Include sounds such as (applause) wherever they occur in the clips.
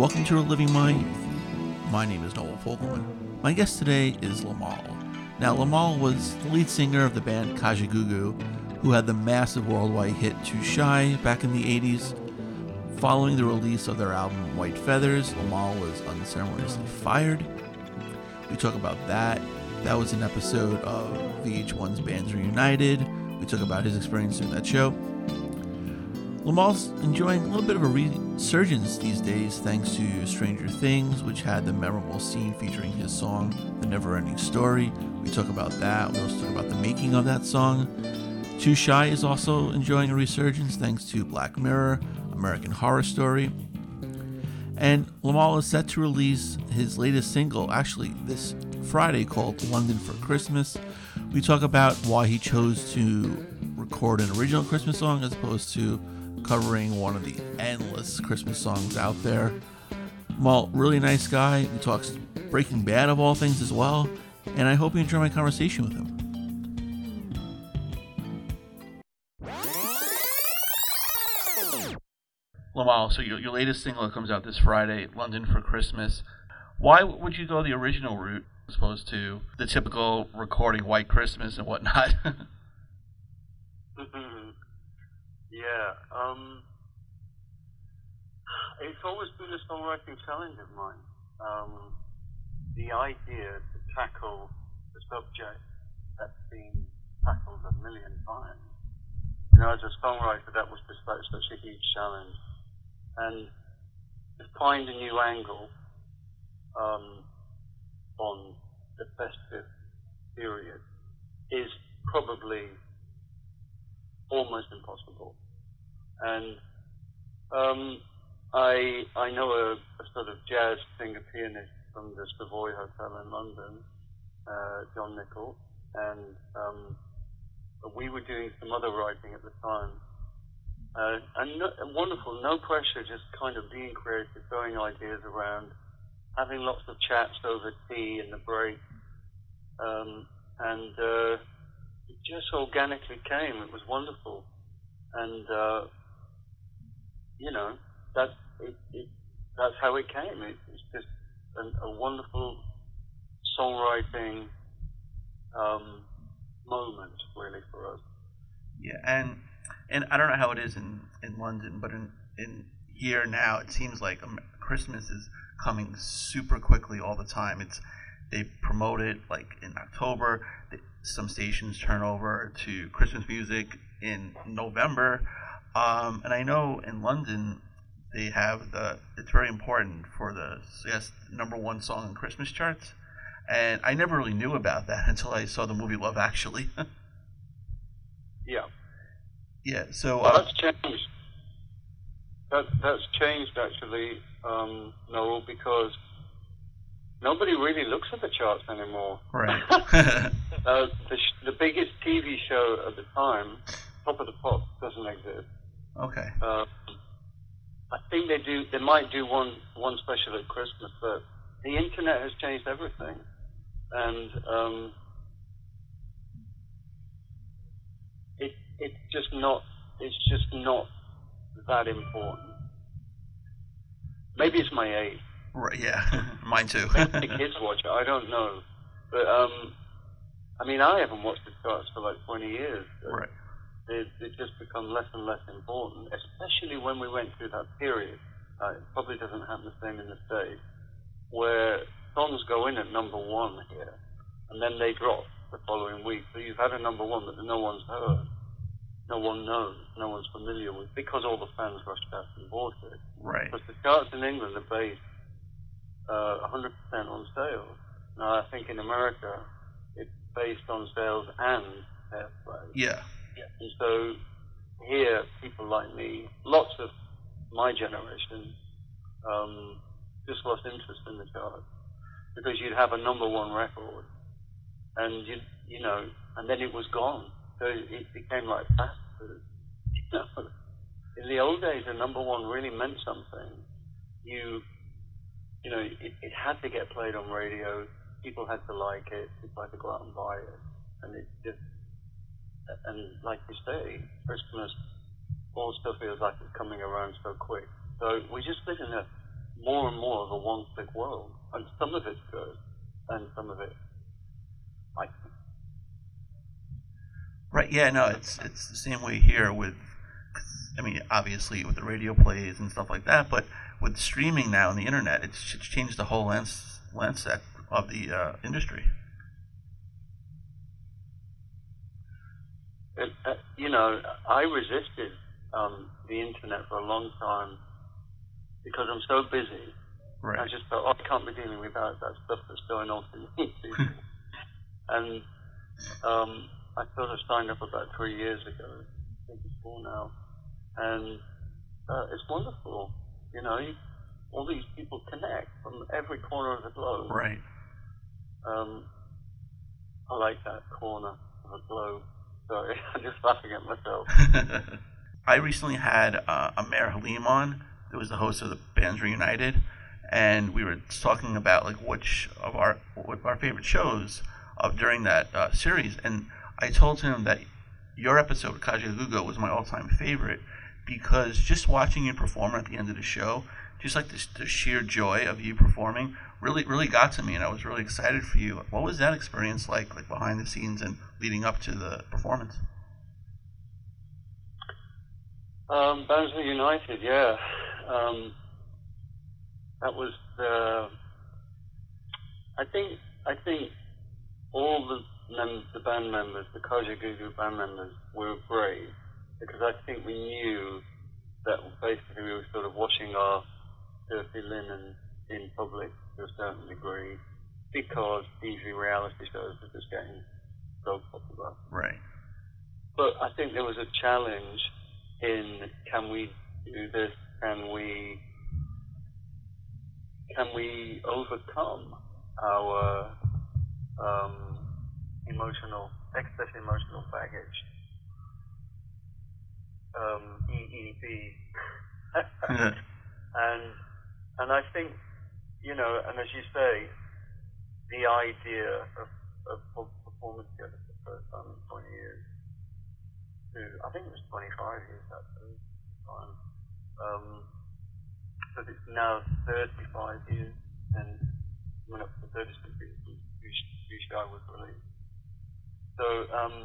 welcome to Reliving My Youth. My name is Noel Fogelman. My guest today is Limahl. Now, Limahl was the lead singer of the band Kajagoogoo, who had the massive worldwide hit Too Shy back in the 80s. Following the release of their album White Feathers, Limahl was unceremoniously fired. We talk about that. That was an episode of VH1's Bands Reunited. We talk about his experience doing that show. Limahl's enjoying a little bit of a resurgence these days thanks to Stranger Things, which had the memorable scene featuring his song, The Never Ending Story. We talk about that. We also talk about the making of that song. Too Shy is also enjoying a resurgence thanks to Black Mirror, American Horror Story. And Limahl is set to release his latest single, actually, this Friday, called London for Christmas. We talk about why he chose to record an original Christmas song as opposed to covering one of the endless Christmas songs out there. Mal, really nice guy. He talks Breaking Bad of all things as well, and I hope you enjoy my conversation with him. Limahl, so your, your latest single comes out this Friday, London for Christmas. Why would you go the original route as opposed to the typical recording White Christmas and whatnot? (laughs) Mm-hmm. Yeah. Um, it's always been a songwriting challenge of mine. Um, the idea to tackle the subject that's been tackled a million times. You know, as a songwriter, that was just like such a huge challenge. And to find a new angle um, on the festive period is probably almost impossible. And um, I I know a, a, sort of jazz singer pianist from the Savoy Hotel in London, uh, John Nichol, and um, we were doing some other writing at the time. Uh, and, no, wonderful, no pressure, just kind of being creative, throwing ideas around, having lots of chats over tea in the break, um, and uh, it just organically came. It was wonderful, and uh, you know that it, it, that's how it came. It, it's just a, a wonderful songwriting um, moment, really, for us. Yeah, and and I don't know how it is in in London, but in in here now, it seems like Christmas is coming super quickly all the time. It's they promote it like in October. Some stations turn over to Christmas music in November. Um, and I know in London they have the. It's very important for the yes number one song in Christmas charts. And I never really knew about that (laughs) until I saw the movie Love Actually. (laughs) yeah. Yeah. So well, uh, that's changed. That that's changed actually, um, Noel, because nobody really looks at the charts anymore. Right. (laughs) (laughs) uh, the, sh- the biggest TV show at the time, Top of the Pops, doesn't exist. Okay. Uh, I think they do. They might do one one special at Christmas, but the internet has changed everything, and um, it it's just not it's just not that important. Maybe it's my age. Right. Yeah. (laughs) Mine too. the (laughs) kids watch it. I don't know, but um, I mean, I haven't watched the charts for like 20 years. Right. It, it just become less and less important, especially when we went through that period. Uh, it probably doesn't happen the same in the States, where songs go in at number one here, and then they drop the following week. So you've had a number one that no one's heard, no one knows, no one's familiar with, because all the fans rushed out and bought it. Right. But the charts in England are based uh, 100% on sales. Now, I think in America, it's based on sales and airplay. Yeah. yeah. And so here, people like me, lots of my generation, um, just lost interest in the charts because you'd have a number one record, and you you know, and then it was gone. So it became like fast food. You (laughs) know, in the old days, a number one really meant something. You you know, it, it had to get played on radio. People had to like it. People had to go out and buy it, and it just and like you say, Christmas also feels like it's coming around so quick. So we just live in a more and more of a one-click world, and some of it's good, and some of it, I. Right. Yeah. No. It's it's the same way here with. I mean, obviously with the radio plays and stuff like that, but with streaming now and the internet, it's, it's changed the whole lens landscape of the uh, industry. Uh, you know, I resisted um, the internet for a long time because I'm so busy. Right. I just thought, oh, I can't be dealing with that, that stuff that's going on to me. (laughs) and um, I sort of signed up about three years ago, I think it's four now, and uh, it's wonderful. You know, you, all these people connect from every corner of the globe. Right. Um, I like that corner of the globe. Sorry, (laughs) I'm just laughing at myself. (laughs) I recently had uh, Aamer Haleem on. That was the host of the Bands Reunited, and we were talking about like which of our what our favorite shows of during that uh, series. And I told him that your episode Kajagoogoo was my all-time favorite because just watching you perform at the end of the show, just like this, the sheer joy of you performing, really really got to me, and I was really excited for you. What was that experience like, like behind the scenes and leading up to the performance? Um, United, yeah. Um, that was the. I think I think all the mem- the band members, the Kajagoogoo band members, were brave because I think we knew that basically we were sort of washing our dirty linen in public to a certain degree because TV reality shows were just getting so popular. Right. But I think there was a challenge in can we do this? Can we can we overcome our um, emotional, excess emotional baggage? Um, EEB. (laughs) and and I think you know, and as you say, the idea of, of performing together for the first time in 20 years to, I think it was 25 years actually, time. Um, but it's now 35 years and coming up to 36 years since was released. So um,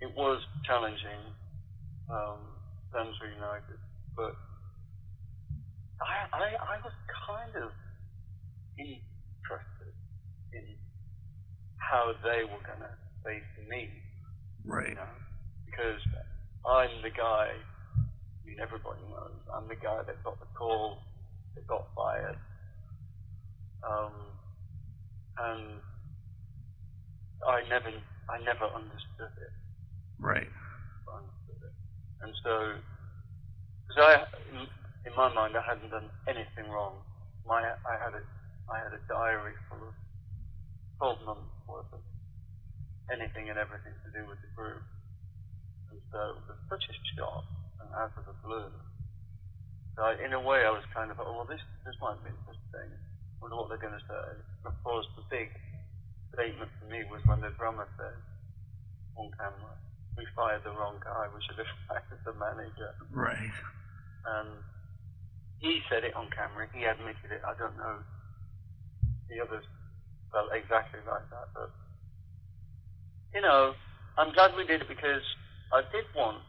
it was challenging, um, Bands Reunited, but I, I, I was kind of interested in how they were going to face me. Right. You know? because I'm the guy. I mean, everybody knows I'm the guy that got the call, that got fired, um, and I never, I never understood it. Right. And so, because I, in my mind, I hadn't done anything wrong. My, I had a, I had a diary full of 12 months worth of anything and everything to do with the group. And so it was such a shock and out of the blue. So I, in a way, I was kind of, oh, well, this this might be interesting. I wonder what they're going to say. Of course, the big statement for me was when the drummer said on camera, "We fired the wrong guy. We should have fired the manager." Right. And he said it on camera. He admitted it. I don't know. The others felt exactly like that, but you know, I'm glad we did it because I did want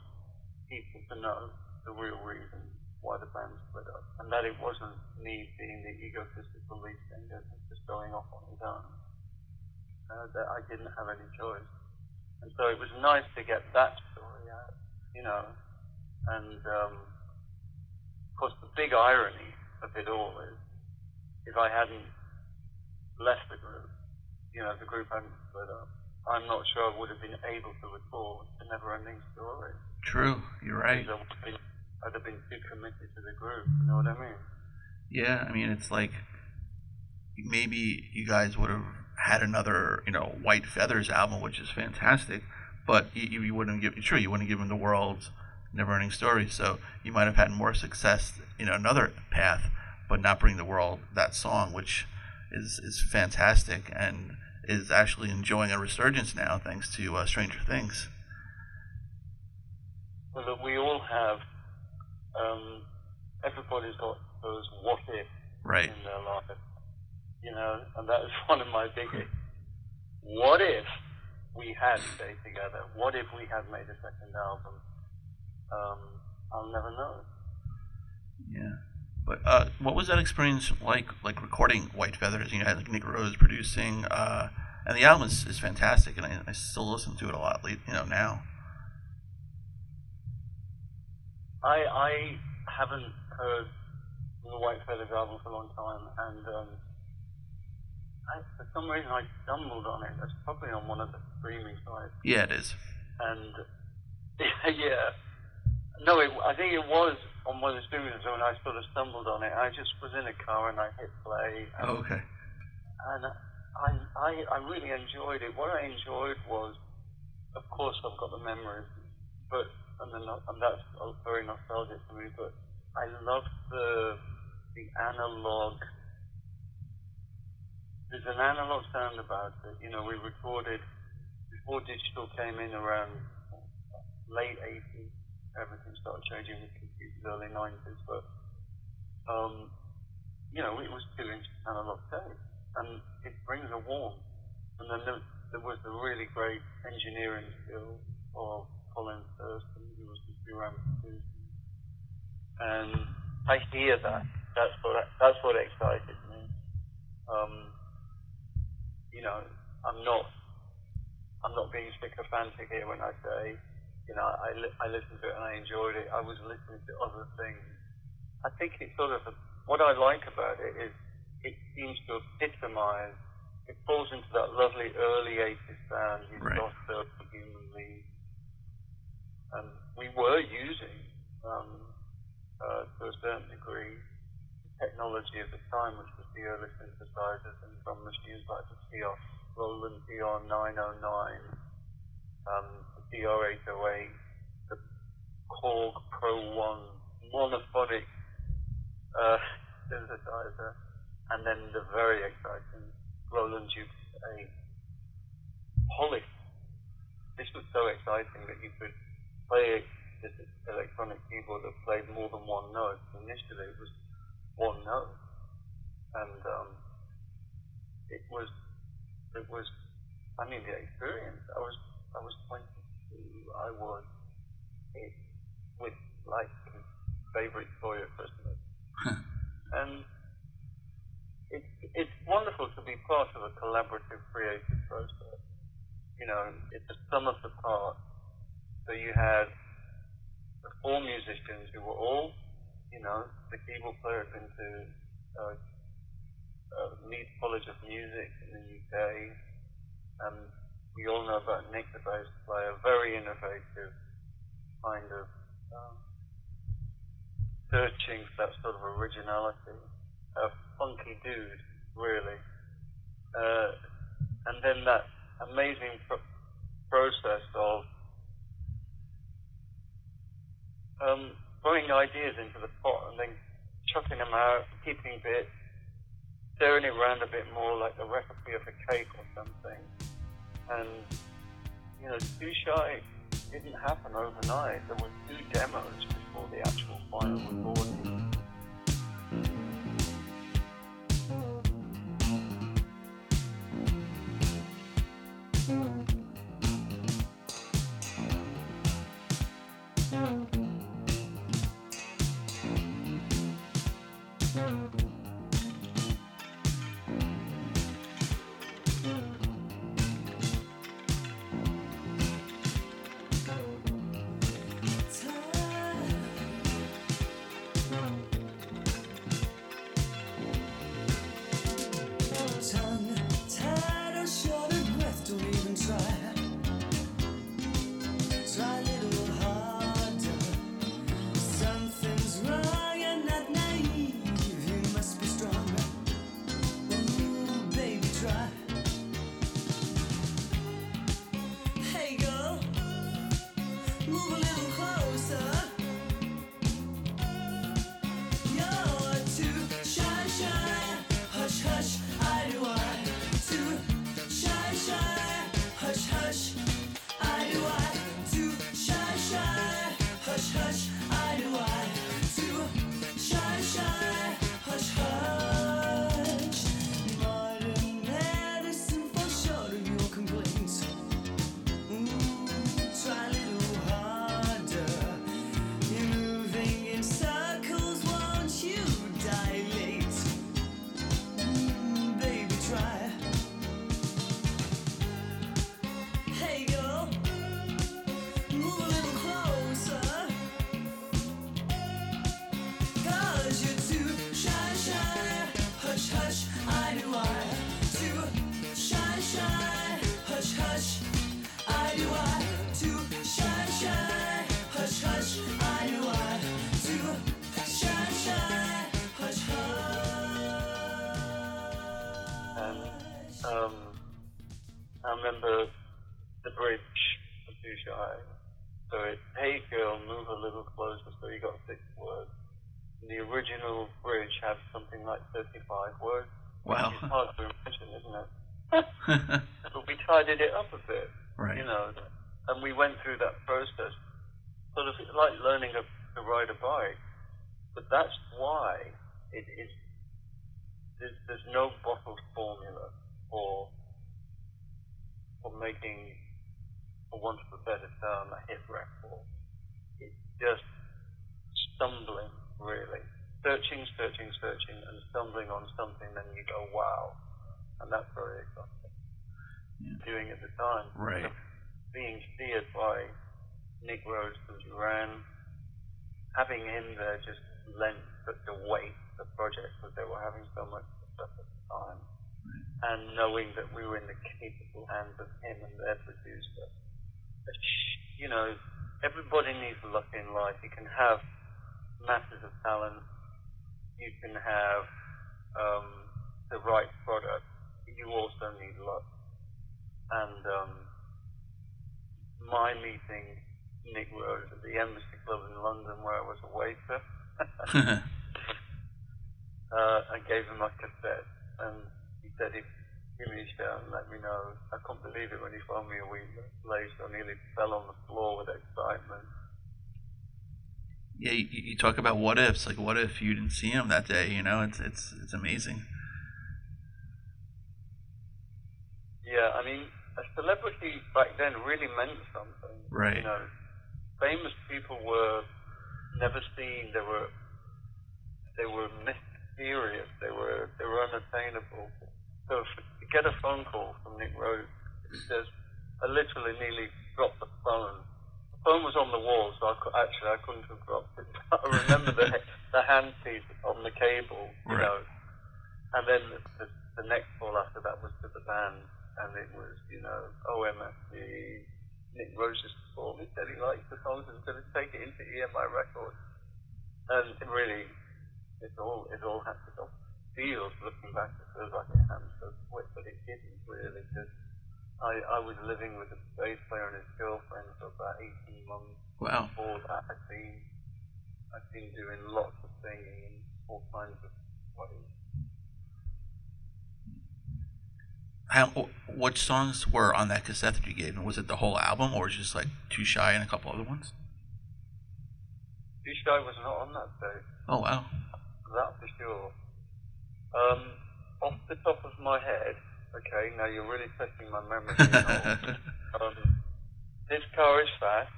people to know the real reason why the band split up, and that it wasn't me being the egotistical lead singer just going off on his own. Uh, that I didn't have any choice, and so it was nice to get that story out, you know. And um, of course, the big irony of it all is, if I hadn't left the group, you know, the group hadn't split up, I'm not sure I would have been able to record the never-ending story. True, you're right. I would have been, I'd have been too committed to the group. You know what I mean? Yeah, I mean it's like maybe you guys would have had another, you know, White Feathers album, which is fantastic, but you, you wouldn't give. Sure, you wouldn't give them the world's never-ending story. So you might have had more success in another path, but not bring the world that song, which is is fantastic and is actually enjoying a resurgence now thanks to uh, Stranger Things. Well, we all have um, everybody's got those what if right. in their life, you know, and that is (laughs) one of my biggest. What if we had stayed together? What if we had made a second album? Um, I'll never know. Yeah. But uh, what was that experience like? Like recording White Feathers, you know, had like Nick Rhodes producing, uh, and the album is, is fantastic, and I, I still listen to it a lot, you know, now. I I haven't heard the White Feathers album for a long time, and um, I, for some reason I stumbled on it. That's probably on one of the streaming sites. Yeah, it is. And (laughs) yeah, no, it, I think it was on one of the streaming sites when I sort of stumbled on it. I just was in a car and I hit play. And, oh, okay. And I, I I really enjoyed it. What I enjoyed was, of course, I've got the memories, but and, then, and that's very nostalgic for me. But I love the the analog. There's an analog sound about it. You know, we recorded before digital came in around late 80s. Everything started changing with computers, early 90s. But um, you know, it was two inch analog tape, and it brings a warmth. And then there, there was the really great engineering skill of Colin Thurston, who was the producer. And I hear that. That's what that's what excited me. Um, you know, I'm not I'm not being sycophantic here when I say, you know, I, li- I listened to it and I enjoyed it. I was listening to other things. I think it's sort of a, what I like about it is it seems to epitomize. It falls into that lovely early 80s sound. You've right. got the human lead. And we were using, um, uh, to a certain degree, technology of the time, which was the early synthesizers and drum machines like the TR, Roland TR909, um, the TR808, the Korg Pro 1 monophonic uh, synthesizer, and then the very exciting Roland Jupiter 8 Poly. This was so exciting that you could play this electronic keyboard that played more than one note. Initially, it was one note, and um, it was it was. I mean, the experience. I was I was 22. I was it with like favorite toy at Christmas, and it's it's wonderful to be part of a collaborative creative process. You know, it's a sum of the parts. So you had the four musicians who were all you know, the keyboard player had been to uh, uh, Leeds College of Music in the UK. Um, we all know about Nick, the bass player, very innovative, kind of um, searching for that sort of originality. A funky dude, really. Uh, and then that amazing pro- process of um, throwing ideas into the pot and then chucking them out, keeping bits, stirring it around a bit more like the recipe of a cake or something. And, you know, Too Shy didn't happen overnight. There were two demos before the actual final recording. (laughs) but we tidied it up a bit, right. you know. And we went through that process, sort of like learning a, to ride a bike. But that's why it is. There's, there's no bottled formula for for making, for want of a better term, a hit record. It's just stumbling, really. Searching, searching, searching, and stumbling on something, then you go, wow. And that's very exciting. Doing at the time. Right. Being steered by Nick Rhodes from Duran, having him there just lent such a weight to the project because they were having so much success at the time. And knowing that we were in the capable hands of him and their producer. You know, everybody needs luck in life. You can have masses of talent, you can have um, the right product, but you also need luck. And um, my meeting Nick Rhodes at the Embassy Club in London, where I was a waiter, (laughs) uh, I gave him my cassette, and he said he'd give me a shout and let me know. I couldn't believe it when he phoned me a week later. I nearly fell on the floor with excitement. yeah, you, you talk about what ifs. Like, what if you didn't see him that day? You know, it's it's it's amazing. Yeah, I mean, a celebrity back then really meant something. Right. You know, famous people were never seen. They were they were mysterious. They were they were unattainable. So if to get a phone call from Nick Rhodes, it says I literally nearly dropped the phone. The phone was on the wall, so I cou- actually I couldn't have dropped it. (laughs) I remember the the handpiece on the cable, you Right. know. And then the, the, the next call after that was to the band, and it was, you know, oh, OMFG, Nick Rhodes just called me, said he liked the songs and said he'd take it into EMI Records. And it really, it all, it all had to go. Feels, looking back, it feels like it happened so quick, but it didn't really, because I, I was living with a bass player and his girlfriend for about 18 months Wow. before that. I'd been, I'd been doing lots of singing all kinds of ways. How, what songs were on that cassette that you gave him? Was it the whole album, or just like Too Shy and a couple other ones? Too Shy was not on that day. Oh wow. That for sure. Um, off the top of my head, okay, now you're really testing my memory. (laughs) um, this car is fast.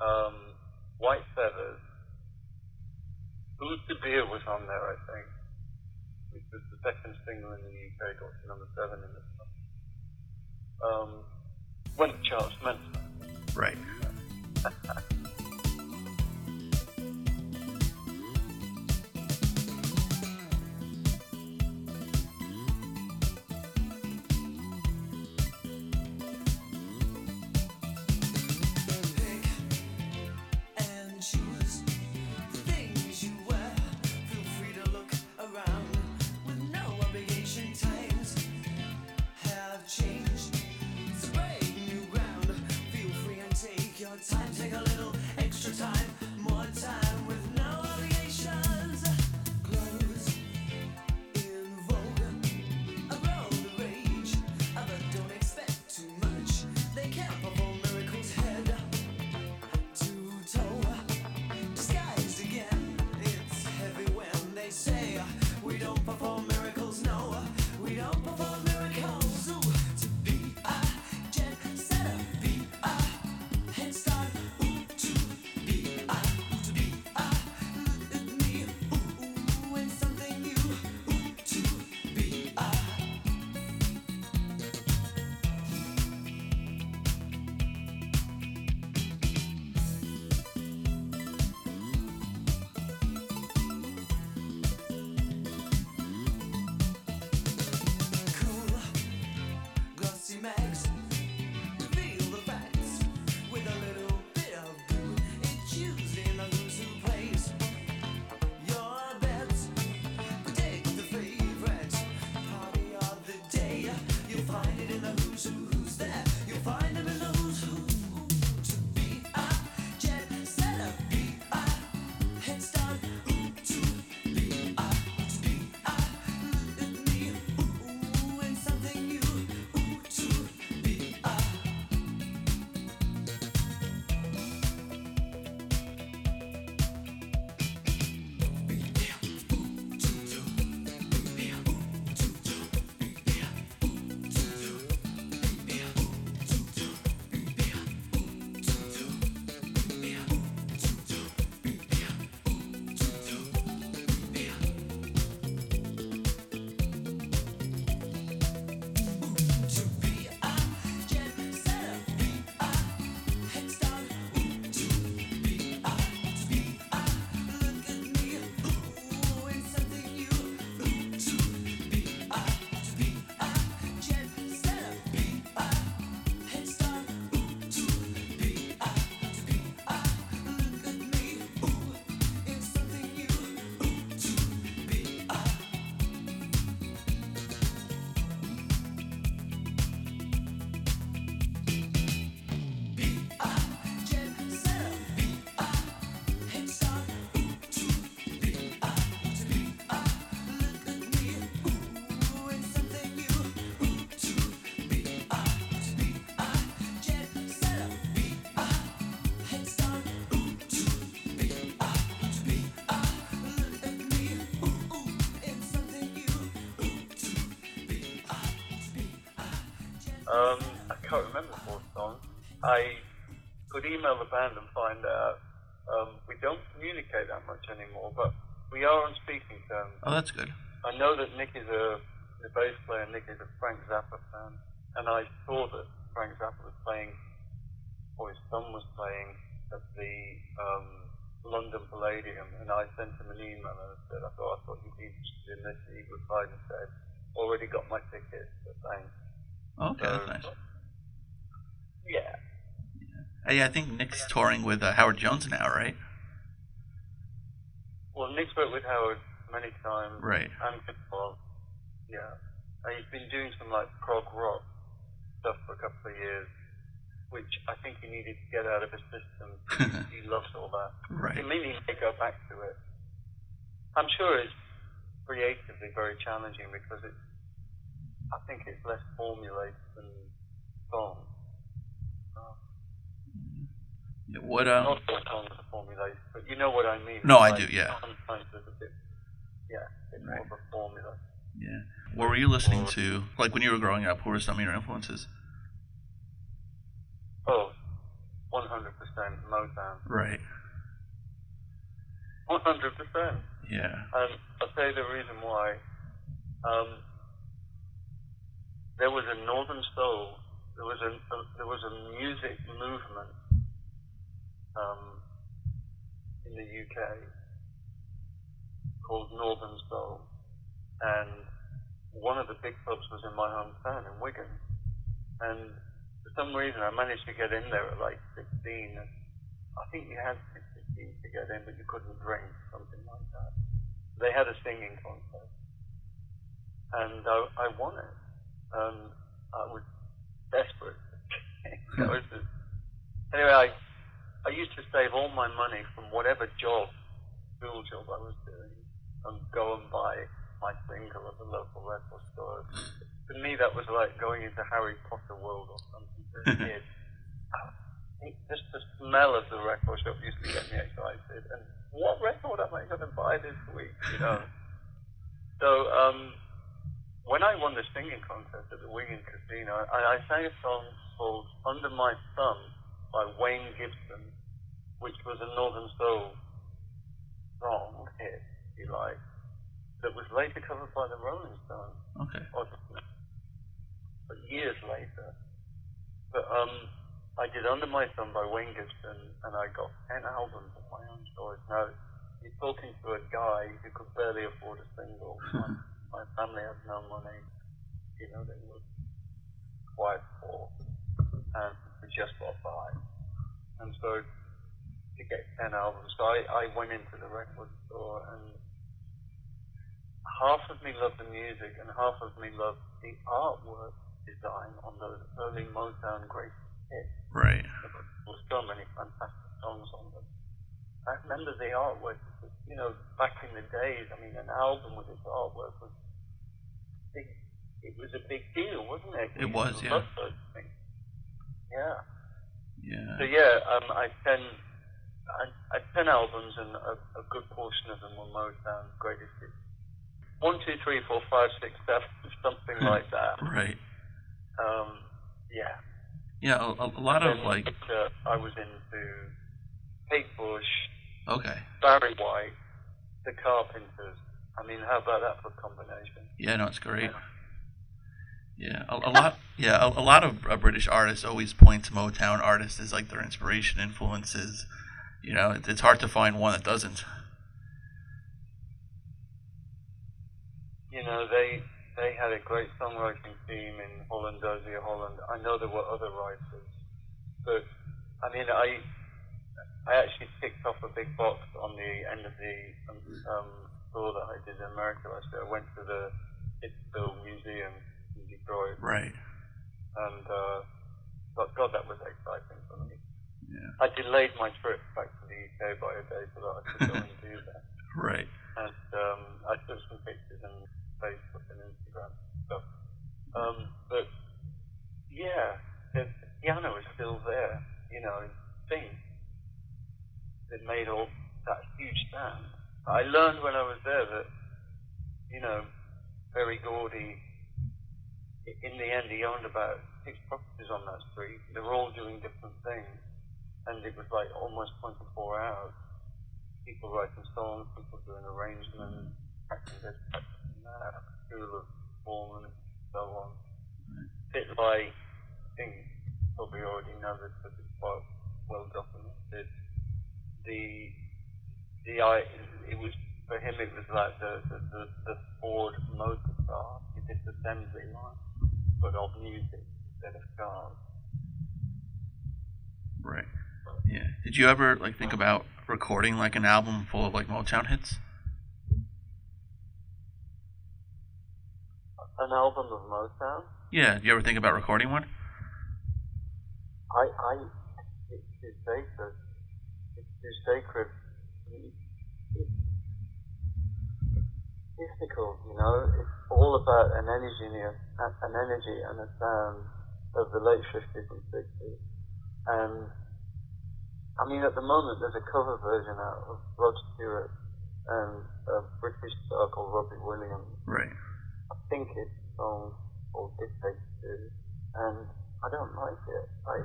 Um, White Feathers. Who's the Beer was on there, I think. Was the second single in the UK, got to number seven in Um, went to Charles Manson. right. (laughs) Um, I can't remember four songs. I could email the band and find out. Um, we don't communicate that much anymore, but we are on speaking terms. Oh, that's good. I know that Nick is a the bass player. And Nick is a Frank Zappa fan, and I saw that Frank Zappa was playing, or his son was playing at the um, London Palladium, and I sent him an email and I said I thought I thought you'd be interested in this. And he replied and said, "Already got my ticket, but thanks." Okay, that's nice. Yeah, Hey, I think Nick's touring with uh, Howard Jones now, right? well, Nick's worked with Howard many times. Right. And well, yeah, and he's been doing some like prog rock stuff for a couple of years, which I think he needed to get out of his system. (laughs) he loves all that. Right. It may need to go back to it. I'm sure it's creatively very challenging because it's, I think it's less formulated than song. Uh, Yeah, What um? Not all songs are but you know what I mean. No, I do, yeah. Sometimes there's a bit, yeah, a bit more of a formula. Yeah. What were you listening to? Like when you were growing up, who were some of your influences? Oh, 100% Motown. Right. 100%. Yeah. And I'll tell you the reason why. Um, there was a Northern Soul. There was a, a there was a music movement um, in the UK called Northern Soul, and one of the big clubs was in my hometown in Wigan. And for some reason, I managed to get in there at like 16. And I think you had to be 16 to get in, but you couldn't drink, something like that. They had a singing contest, and I, I won it. And I was desperate. (laughs) I was just, anyway, I I used to save all my money from whatever job, school job I was doing, and go and buy my single at the local record store. To me, that was like going into Harry Potter world or something a (laughs) kid. It- Just the smell of the record shop used to get me excited. And what record am I going to buy this week? You know. (laughs) So um, when I won the singing contest at the Wigan Casino, I, I sang a song called "Under My Thumb" by Wayne Gibson, which was a Northern Soul song hit, if you like, that was later covered by the Rolling Stones Okay. or but years later. But um, I did Under My Thumb by Wayne Gibson, and I got 10 albums of my own choice. Now, you're talking to a guy who could barely afford a single. (laughs) my, family had no money. You know, they were quite poor, and we just got by. And so, to get 10 albums, so I, I went into the record store and half of me loved the music and half of me loved the artwork design on those early Motown great hits. Right. There were so many fantastic songs on them. I remember the artwork, you know, back in the days, I mean, an album with its artwork was big, it was a big deal, wasn't it? It was, yeah. things. Yeah. So Yeah. yeah, um, I ten, I, I ten albums and a, a good portion of them were Motown greatest hits. One, two, three, four, five, six, seven, (laughs) something like that. Right. Um, yeah. Yeah. A, a a lot of like. later I was into Kate Bush, Okay. Barry White, The Carpenters. I mean, how about that for a combination? Yeah. No, it's great. Yeah. A, a lot. Yeah. A, a lot of uh, British artists always point to Motown artists as like their inspiration, influences. You know, it, it's hard to find one that doesn't. You know, they they had a great songwriting team in Holland, Dozier, Holland. I know there were other writers, but I mean, I I actually ticked off a big box on the end of the um, um, tour that I did in America last year. I went to the Hitsville Museum in Detroit, Right. and uh, God, God, that was exciting for me. Yeah. I delayed my trip back to the UK by a day so that I could go and do that. (laughs) Right. And um, I took some pictures on Facebook and Instagram and stuff. Um, but yeah, the, the piano is still there. You know, thing that made all that huge sound. I learned when I was there that, you know, Berry Gordy, in the end, he owned about six properties on that street. They were all doing different things, and it was like almost 24 hours. People writing songs, people doing arrangements, practicing this, practicing that, school of performance, so on. bit like, I think probably already know this because it's quite well documented. The the I it was for him it was like the the, the, the Ford motor car. He did the assembly line, but of music instead of cars. Right. Yeah. Did you ever like think about recording like an album full of like Motown hits? An album of Motown. Yeah. Did you ever think about recording one? I I it's too sacred. It's too sacred. It's you know. It's all about an energy, an energy and a sound of the late fifties and sixties. And I mean, at the moment, there's a cover version out of Rod Stewart and a British star called Robbie Williams. Right. I think it's a song called Dictate and I don't like it. I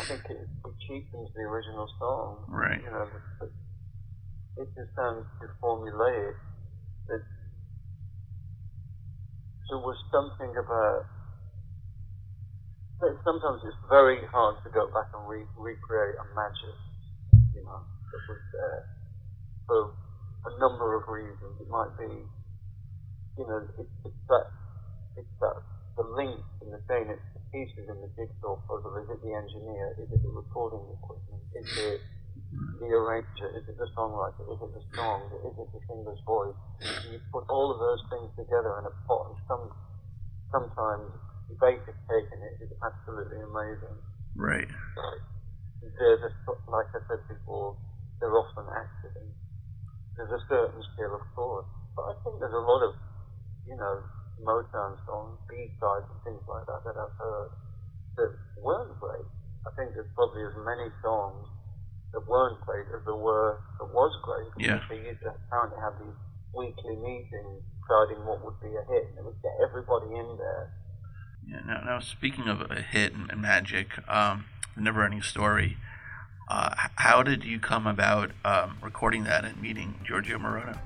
I think it, it cheapens the original song. Right. You know, it just sounds too formulaic. That there was something about. but Sometimes it's very hard to go back and re- recreate a magic, you know, that was there for a number of reasons. It might be you know, it's, it's that, it's that, the link in the chain, it's the pieces in the jigsaw puzzle. Is it the engineer? Is it the recording equipment? Is it the arranger? Is it the songwriter? Is it the song? Is it the singer's voice? You put all of those things together in a pot, and some, sometimes the basic take in it is absolutely amazing. Right. They're the, like I said before, they're often accidents. There's a certain skill, of course, but I think there's a lot of, you know, Motown songs, B-sides and things like that that I've heard that weren't great. I think there's probably as many songs that weren't great as there were that was great. Yeah. They used to apparently have these weekly meetings deciding what would be a hit, and it would get everybody in there. Yeah. Now, now speaking of a hit and, and magic, um, the Never Ending Story. Uh, how did you come about um, recording that and meeting Giorgio Moroder?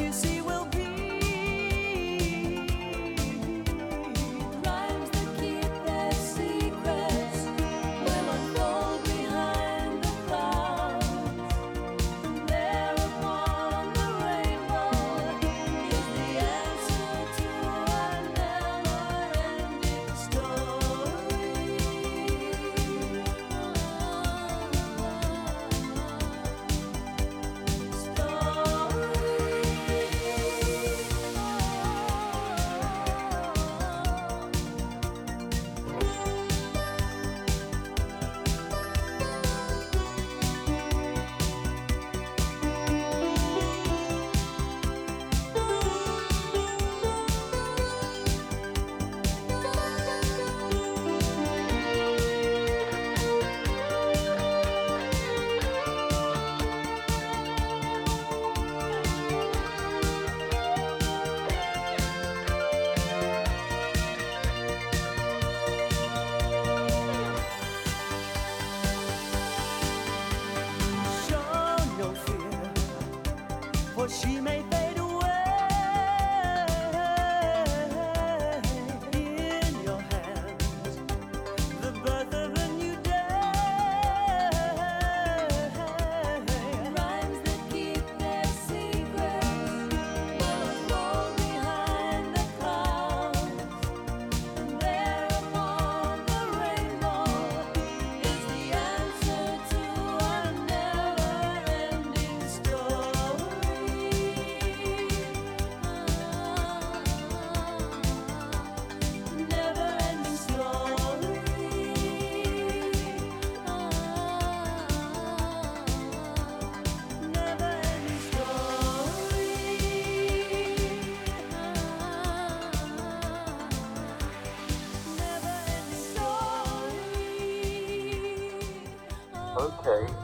You see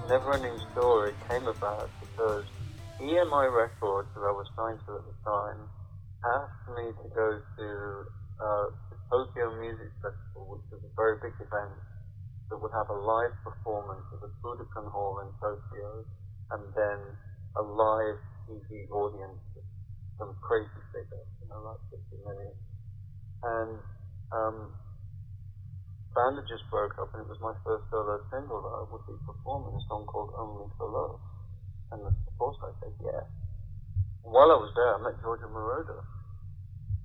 okay, Neverending Story came about because EMI Records, that I was signed to at the time, asked me to go to uh, the Tokyo Music Festival, which was a very big event that would have a live performance at the Budokan Hall in Tokyo, and then a live TV audience some crazy figure, you know, like 50 million. And um, band had just broke up, and it was my first solo single that I would be performing, a song called Only for Love. And of course I said yes. While I was there, I met Giorgio Moroder.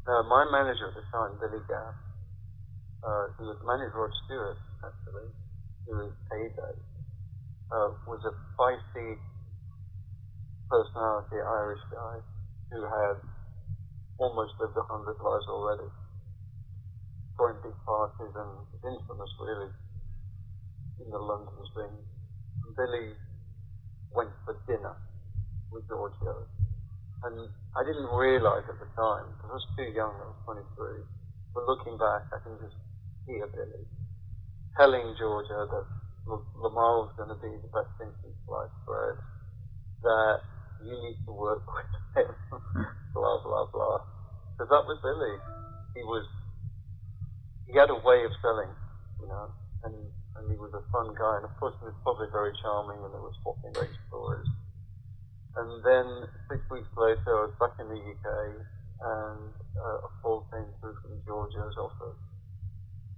Now, my manager at the time, Billy Gaff, uh, who was managed Rod Stewart, actually, who was Payday, uh, was a feisty personality Irish guy who had almost lived a hundred lives already throwing big parties and infamous really in the London scene. And Billy went for dinner with Giorgio. And I didn't realise at the time, because I was too young, I was 23, but looking back, I can just hear Billy telling Giorgio that L- Limahl was going to be the best thing since sliced bread, that you need to work (laughs) with him, (laughs) blah, blah, blah. Because that was Billy. He was he had a way of selling, you know, and, and he was a fun guy. And of course, he was probably very charming, and there was swapping great stories. And then six weeks later, I was back in the UK, and uh, a call came through from Giorgio's office.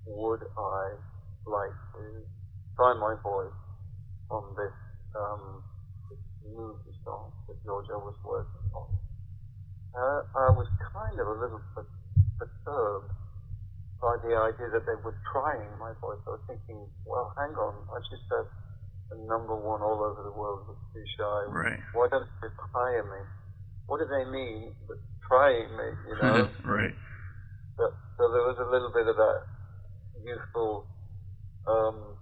Would I like to try my voice on this, um, this movie song that Giorgio was working on? Uh, I was kind of a little perturbed by the idea that they were trying my voice. I was thinking, well, hang on, I just said the number one all over the world was too shy. Right. Why don't they hire me? What do they mean with trying me, you know? (laughs) right. so, so there was a little bit of that youthful um,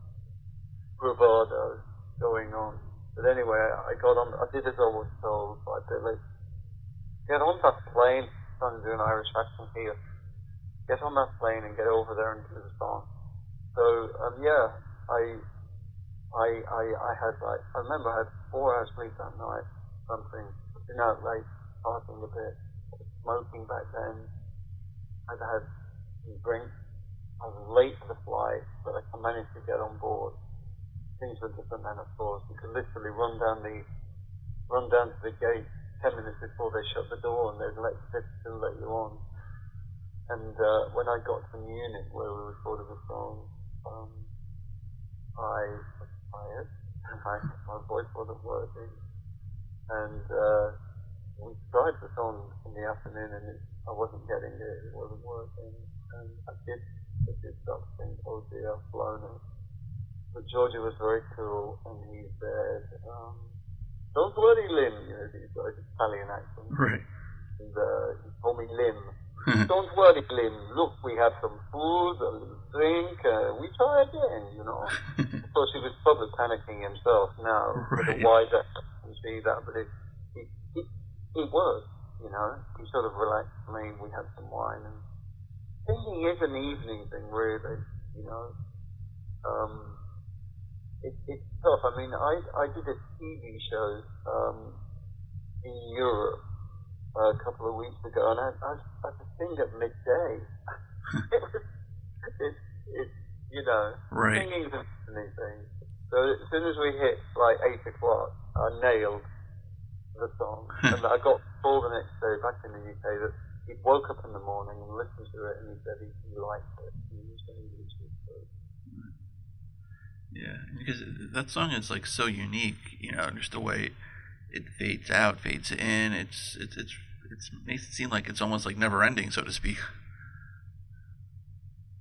bravado going on. But anyway, I got on, I did as I was told by Billy. Get on that plane, trying to do an Irish accent here get on that plane and get over there and do the song. So um, yeah, I, I, I, I had like I remember I had four hours sleep that night, something. Been out late, partying a bit, smoking back then. I'd had some drinks. I was late for the flight, but I managed to get on board. Things were different then, of course. You could literally run down the, run down to the gate ten minutes before they shut the door, and they'd let still let you on. And uh, when I got to Munich, where we recorded the song, um, I was tired. I, (laughs) my voice wasn't working. And uh, we tried the song in the afternoon, and it, I wasn't getting it. It wasn't working. And I did, I did start to think, oh dear, I've blown it. But Giorgio was very cool, and he said, um, don't worry, Lim. You know, he's got his Italian accent. Right. And uh, he called me Lim. (laughs) Don't worry, Lim. Look, we have some food, a little drink. Uh, we try again, you know. of course, he was probably panicking himself now. Right. a wider and see that, but it, it, it, it worked, you know. He sort of relaxed I me. We had some wine. And singing is an evening thing, really, you know. Um, it, it's tough. I mean, I, I did a TV show um, in Europe uh, a couple of weeks ago, and I, I, I had to sing at midday. it was, it, it, you know, Right. singing's an thing. So as soon as we hit like eight o'clock, I nailed the song, (laughs) and I got called the next day back in the UK that he woke up in the morning and listened to it, and he said he, he liked it. He was saying he was good for it. Yeah, because that song is like so unique, you know, just the way it fades out, fades in. It's it's it's it's makes it seem like it's almost like never ending, so to speak.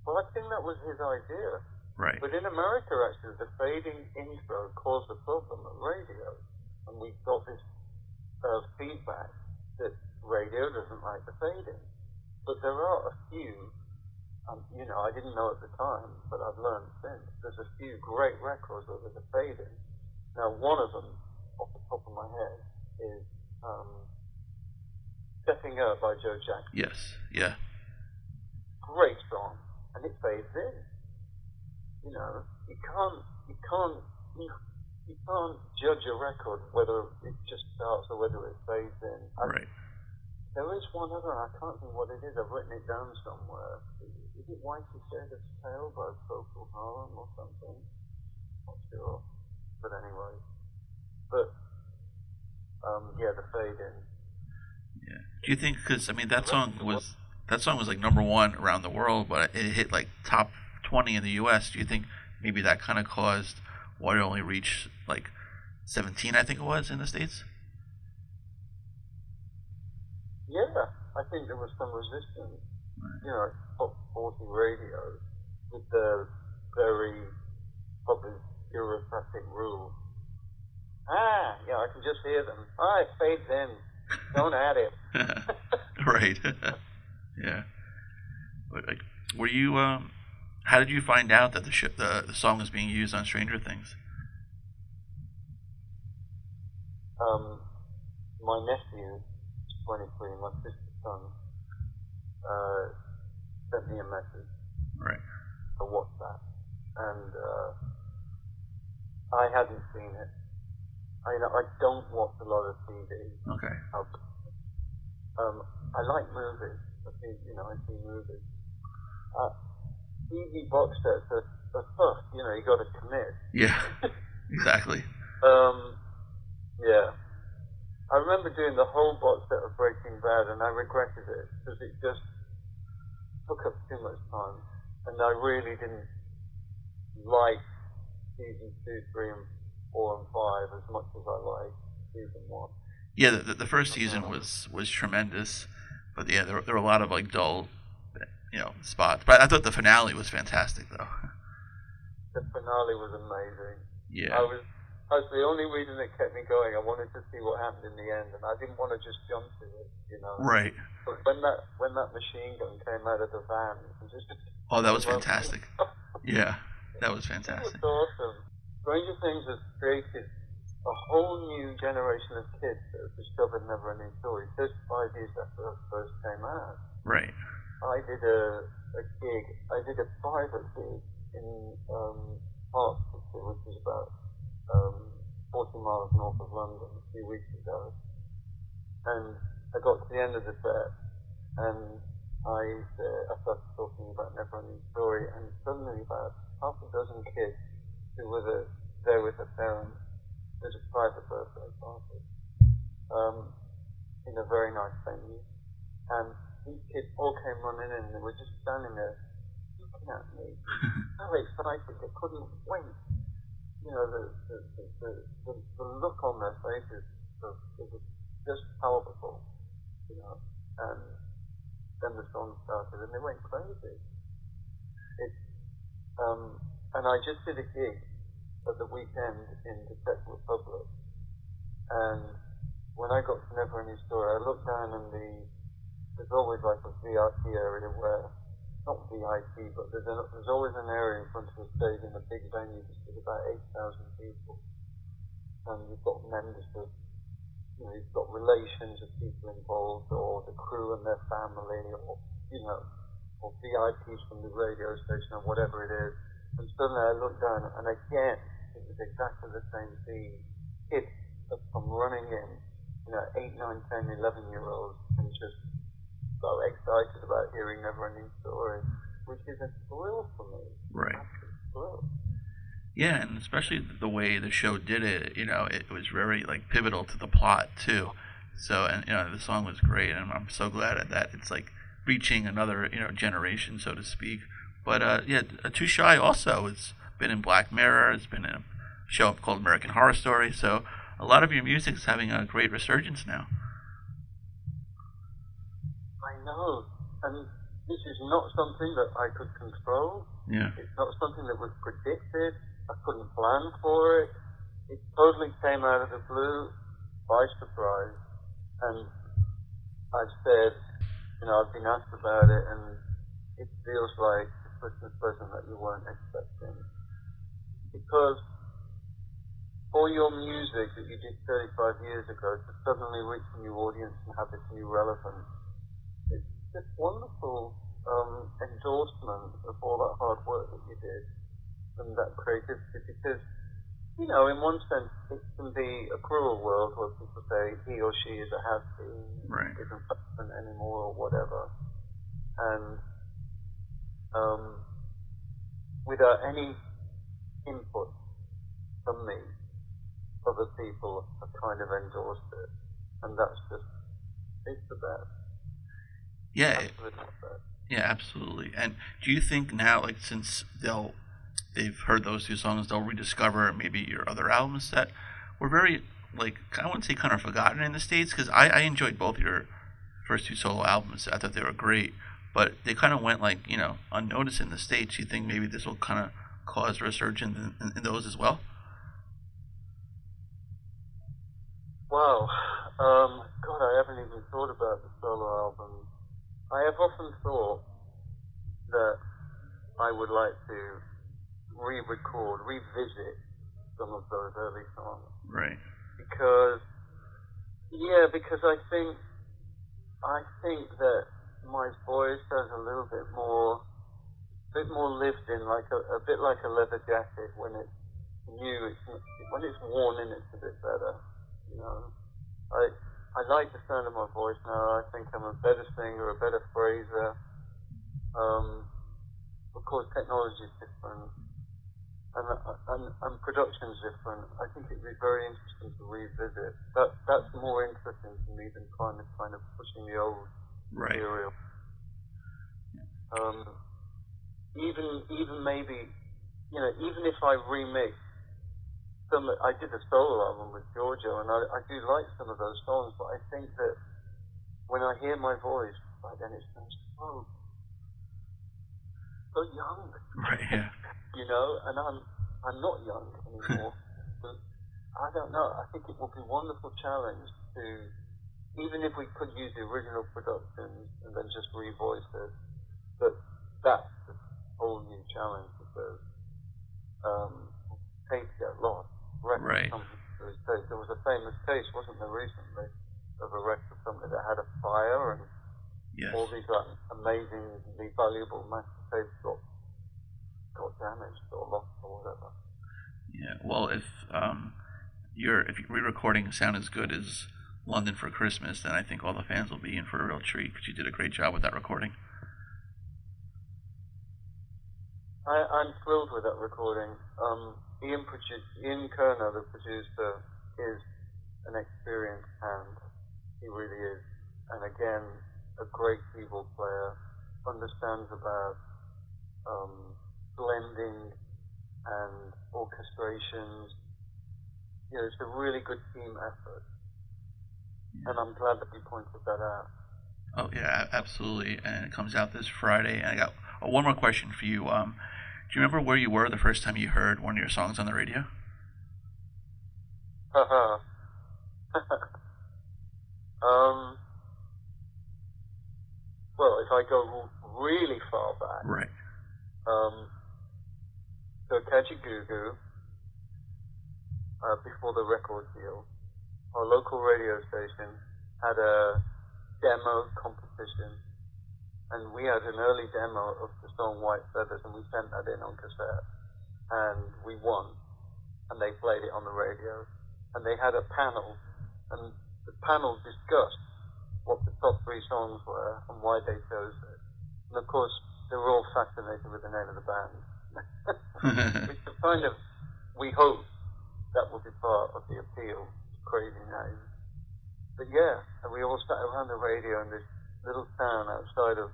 Well, I think that was his idea. Right. But in America, actually, the fading intro caused a problem at radio, and we got this uh, feedback that radio doesn't like the fading. But there are a few, um, you know, I didn't know at the time, but I've learned since. There's a few great records over the fading. Now, one of them, off the top of my head, is um, "Stepping Up" by Joe Jackson. Yes. Yeah. great song, and it fades in. You know, you can't, you can't, you, you can't judge a record whether it just starts or whether it fades in. I, Right. There is one other, I can't think what it is. I've written it down somewhere. Is it Whitey Shadow's Tale by Procol Harum or something? Not sure. But anyway. But, um, yeah, the fade in. Yeah. Do you think? Because I mean, that song was that song was like number one around the world, but it hit like top twenty in the U.S. Do you think maybe that kind of caused why it only reached like seventeen? I think it was in the states. Yeah, I think there was some resistance. You know, top 40 radio with the very probably bureaucratic rules. Ah, yeah, I can just hear them. Ah, it fades in. Don't add it. (laughs) right. (laughs) yeah. But like, were you? Um, how did you find out that the sh- the the song was being used on Stranger Things? um, my nephew, 23, my sister's son, uh, sent me a message Right. for WhatsApp, and uh, I hadn't seen it. I, know, I don't watch a lot of TV. Okay. Um, I like movies. I see, you know, I see movies. Uh, TV box sets are, are tough. You know, you got to commit. Yeah. (laughs) exactly. Um, yeah. I remember doing the whole box set of Breaking Bad, and I regretted it because it just took up too much time, and I really didn't like season two, three, and four, and five as much as I like season one. Yeah, the, the first season was was tremendous, but yeah, there, were- there were a lot of like dull, you know, spots. But I thought the finale was fantastic, though. The finale was amazing. Yeah. I was. That's the only reason it kept me going. I wanted to see what happened in the end, and I didn't want to just jump to it, you know. Right. But when that when that machine gun came out of the van, it was just Oh, that was fantastic. (laughs) Yeah, that was It fantastic. was awesome. Stranger Things has created a whole new generation of kids that have discovered Never Ending Story 35 years after it first came out. Right. I did a, a gig, I did a private gig in um, Hertfordshire, which is about um, 40 miles north of London, a few weeks ago. And I got to the end of the set, and I, uh, I started talking about Never Ending Story, and suddenly about half a dozen kids who were the, there with their parents, there's a private birthday party um, in a very nice venue. And these kids all came running in and they were just standing there looking at me. (laughs) so excited, they couldn't wait. You know, the, the, the, the, the, the look on their faces was, was just palpable, you know. And then the song started and they went crazy. It, um, and I just did a gig at the weekend in the Czech Republic. And when I got to Never Ending Story, I looked down and the there's always like a VIP area where not VIP, but there's, a, there's always an area in front of the stage in a big venue just with about 8,000 people. And you've got members of, you know, you've got relations of people involved, or the crew and their family, or, you know, or VIPs from the radio station, or whatever it is. And suddenly I look down, and again, it was exactly the same scene. Kids come running in, you know, 8, 9, 10, 11 year olds, and just so excited about hearing Never Ending Story, which is a thrill for me. Right. Thrill. Yeah, and especially the way the show did it, you know, it was very like pivotal to the plot too. So, and you know, the song was great, and I'm so glad at that it's like reaching another you know generation, so to speak. But uh, yeah, uh, Too Shy also has been in Black Mirror. It's been in a show called American Horror Story. So a lot of your music is having a great resurgence now. I know. And this is not something that I could control. Yeah. It's not something that was predicted. I couldn't plan for it. It totally came out of the blue by surprise. And I've said, you know, I've been asked about it, and it feels like Christmas present that you weren't expecting. Because for your music that you did 35 years ago to suddenly reach a new audience and have this new relevance, it's just wonderful um, endorsement of all that hard work that you did and that creativity because you know, in one sense, it can be a cruel world where people say he or she is a has been, Right. isn't anymore, or whatever. And um, without any input from me, other people have kind of endorsed it. And that's just, it's the best. Yeah, Absolutely best. yeah, absolutely. And do you think now, like, since they'll they've heard those two songs, they'll rediscover maybe your other albums that were very like I wouldn't say kind of forgotten in the states because I, I enjoyed both your first two solo albums. I thought they were great, but they kind of went like you know unnoticed in the states. You think maybe this will kind of cause resurgence in, in, in those as well? Wow. Um, God, I haven't even thought about the solo album. I have often thought that I would like to re-record, revisit some of those early songs Right. because, yeah, because I think, I think that my voice has a little bit more, bit more lived in, like a, a bit like a leather jacket when it's new. It's when it's worn in, it's a bit better. You know, I I like the sound of my voice now. I think I'm a better singer, a better phraser. Um, of course, technology is different, and and, and production's different. I think it'd be very interesting to revisit. That that's more interesting to me than kind of kind of pushing the old Right. material. Um, even even maybe, you know, even if I remix some, I did a solo album with Giorgio, and I, I do like some of those songs, but I think that when I hear my voice, like then it sounds so so young, Right. Yeah. (laughs) you know, and I'm I'm not young anymore. (laughs) but I don't know. I think it would be a wonderful challenge to, even if we could use the original productions and then just revoice it, but that's a whole new challenge because um, tapes get lost. Records Right. come from tapes. There was a famous case, wasn't there, recently, of a record company that had a fire and Yes. all these like amazingly valuable master tapes got got damaged or lost or whatever. Yeah. Well, if um, your if your re-recording sound as good as London for Christmas, then I think all the fans will be in for a real treat because you did a great job with that recording. I, I'm thrilled with that recording. Um, Ian, produ- Ian Curnow, the producer, is an experienced hand. He really is. And again, a great keyboard player, understands about um, blending and orchestrations. You know, it's a really good team effort. And I'm glad that you pointed that out. Oh yeah, absolutely. And it comes out this Friday. And I got oh, one more question for you. Um, do you remember where you were the first time you heard one of your songs on the radio? Haha. (laughs) um, well, if I go really far back, Right. um, so Kajagoogoo, uh, before the record deal, our local radio station had a demo competition, and we had an early demo of the song White Feathers, and we sent that in on cassette, and we won, and they played it on the radio, and they had a panel, and the panel discussed what the top three songs were and why they chose it, and of course they were all fascinated with the name of the band, (laughs) (laughs) which is kind of we hope that will be part of the appeal. Crazy name. But yeah, and we all sat around the radio in this little town outside of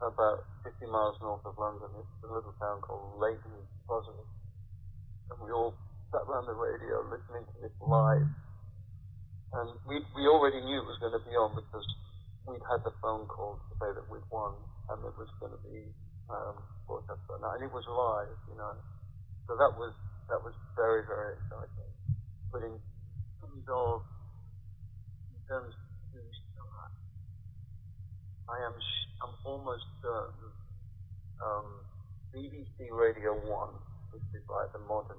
about 50 miles north of London. It's a little town called Leighton Buzzard. And we all sat around the radio listening to this live. And we, we already knew it was going to be on because we'd had the phone call to say that we'd won and it was going to be um, broadcast that night. And it was live, you know. So that was, that was very, very exciting. But in of, in terms of I am, I'm almost certain, um, BBC Radio 1, which is like the modern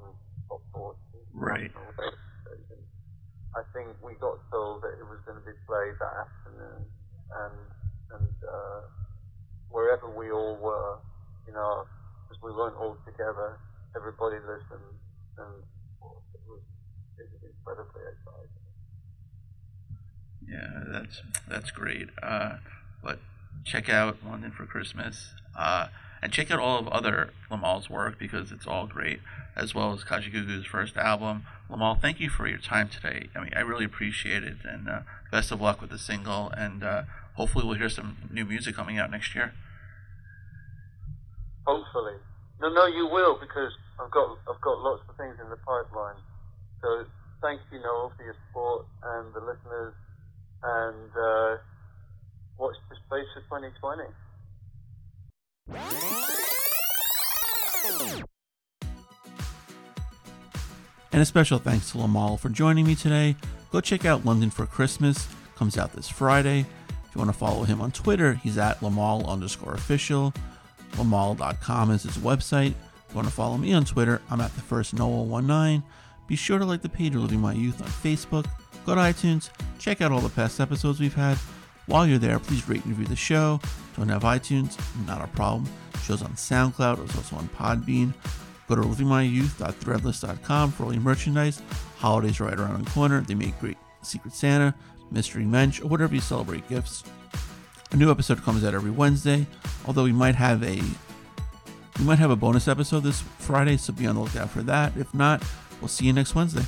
top 40 Right. station. I think we got told that it was going to be played that afternoon, and and uh, wherever we all were, you know, because we weren't all together, everybody listened, and Yeah, that's that's great. Uh, but check out London for Christmas, uh, and check out all of other Limahl's work because it's all great, as well as Kajagoogoo's first album. Limahl, thank you for your time today. I mean, I really appreciate it, and uh, best of luck with the single, and uh, hopefully we'll hear some new music coming out next year. Hopefully, no, no, you will because I've got I've got lots of things in the pipeline. So thank you, Noel, for your support and the listeners, and uh, watch the space for 2020. And a special thanks to Limahl for joining me today. Go check out London for Christmas. Comes out this Friday. If you want to follow him on Twitter, he's at Limahl underscore official. Limahl.com is his website. If you want to follow me on Twitter, I'm at the first Noel19. Be sure to like the page of Living My Youth on Facebook. Go to iTunes, check out all the past episodes we've had. While you're there, please rate and review the show. Don't have iTunes? Not a problem. Show's on SoundCloud, it's also on Podbean. Go to livingmyyouth.threadless.com for all your merchandise. Holidays right around the corner. They make great Secret Santa, Mystery Mensch, or whatever you celebrate gifts. A new episode comes out every Wednesday, although we might have a we might have a bonus episode this Friday, so be on the lookout for that. If not, we'll see you next Wednesday.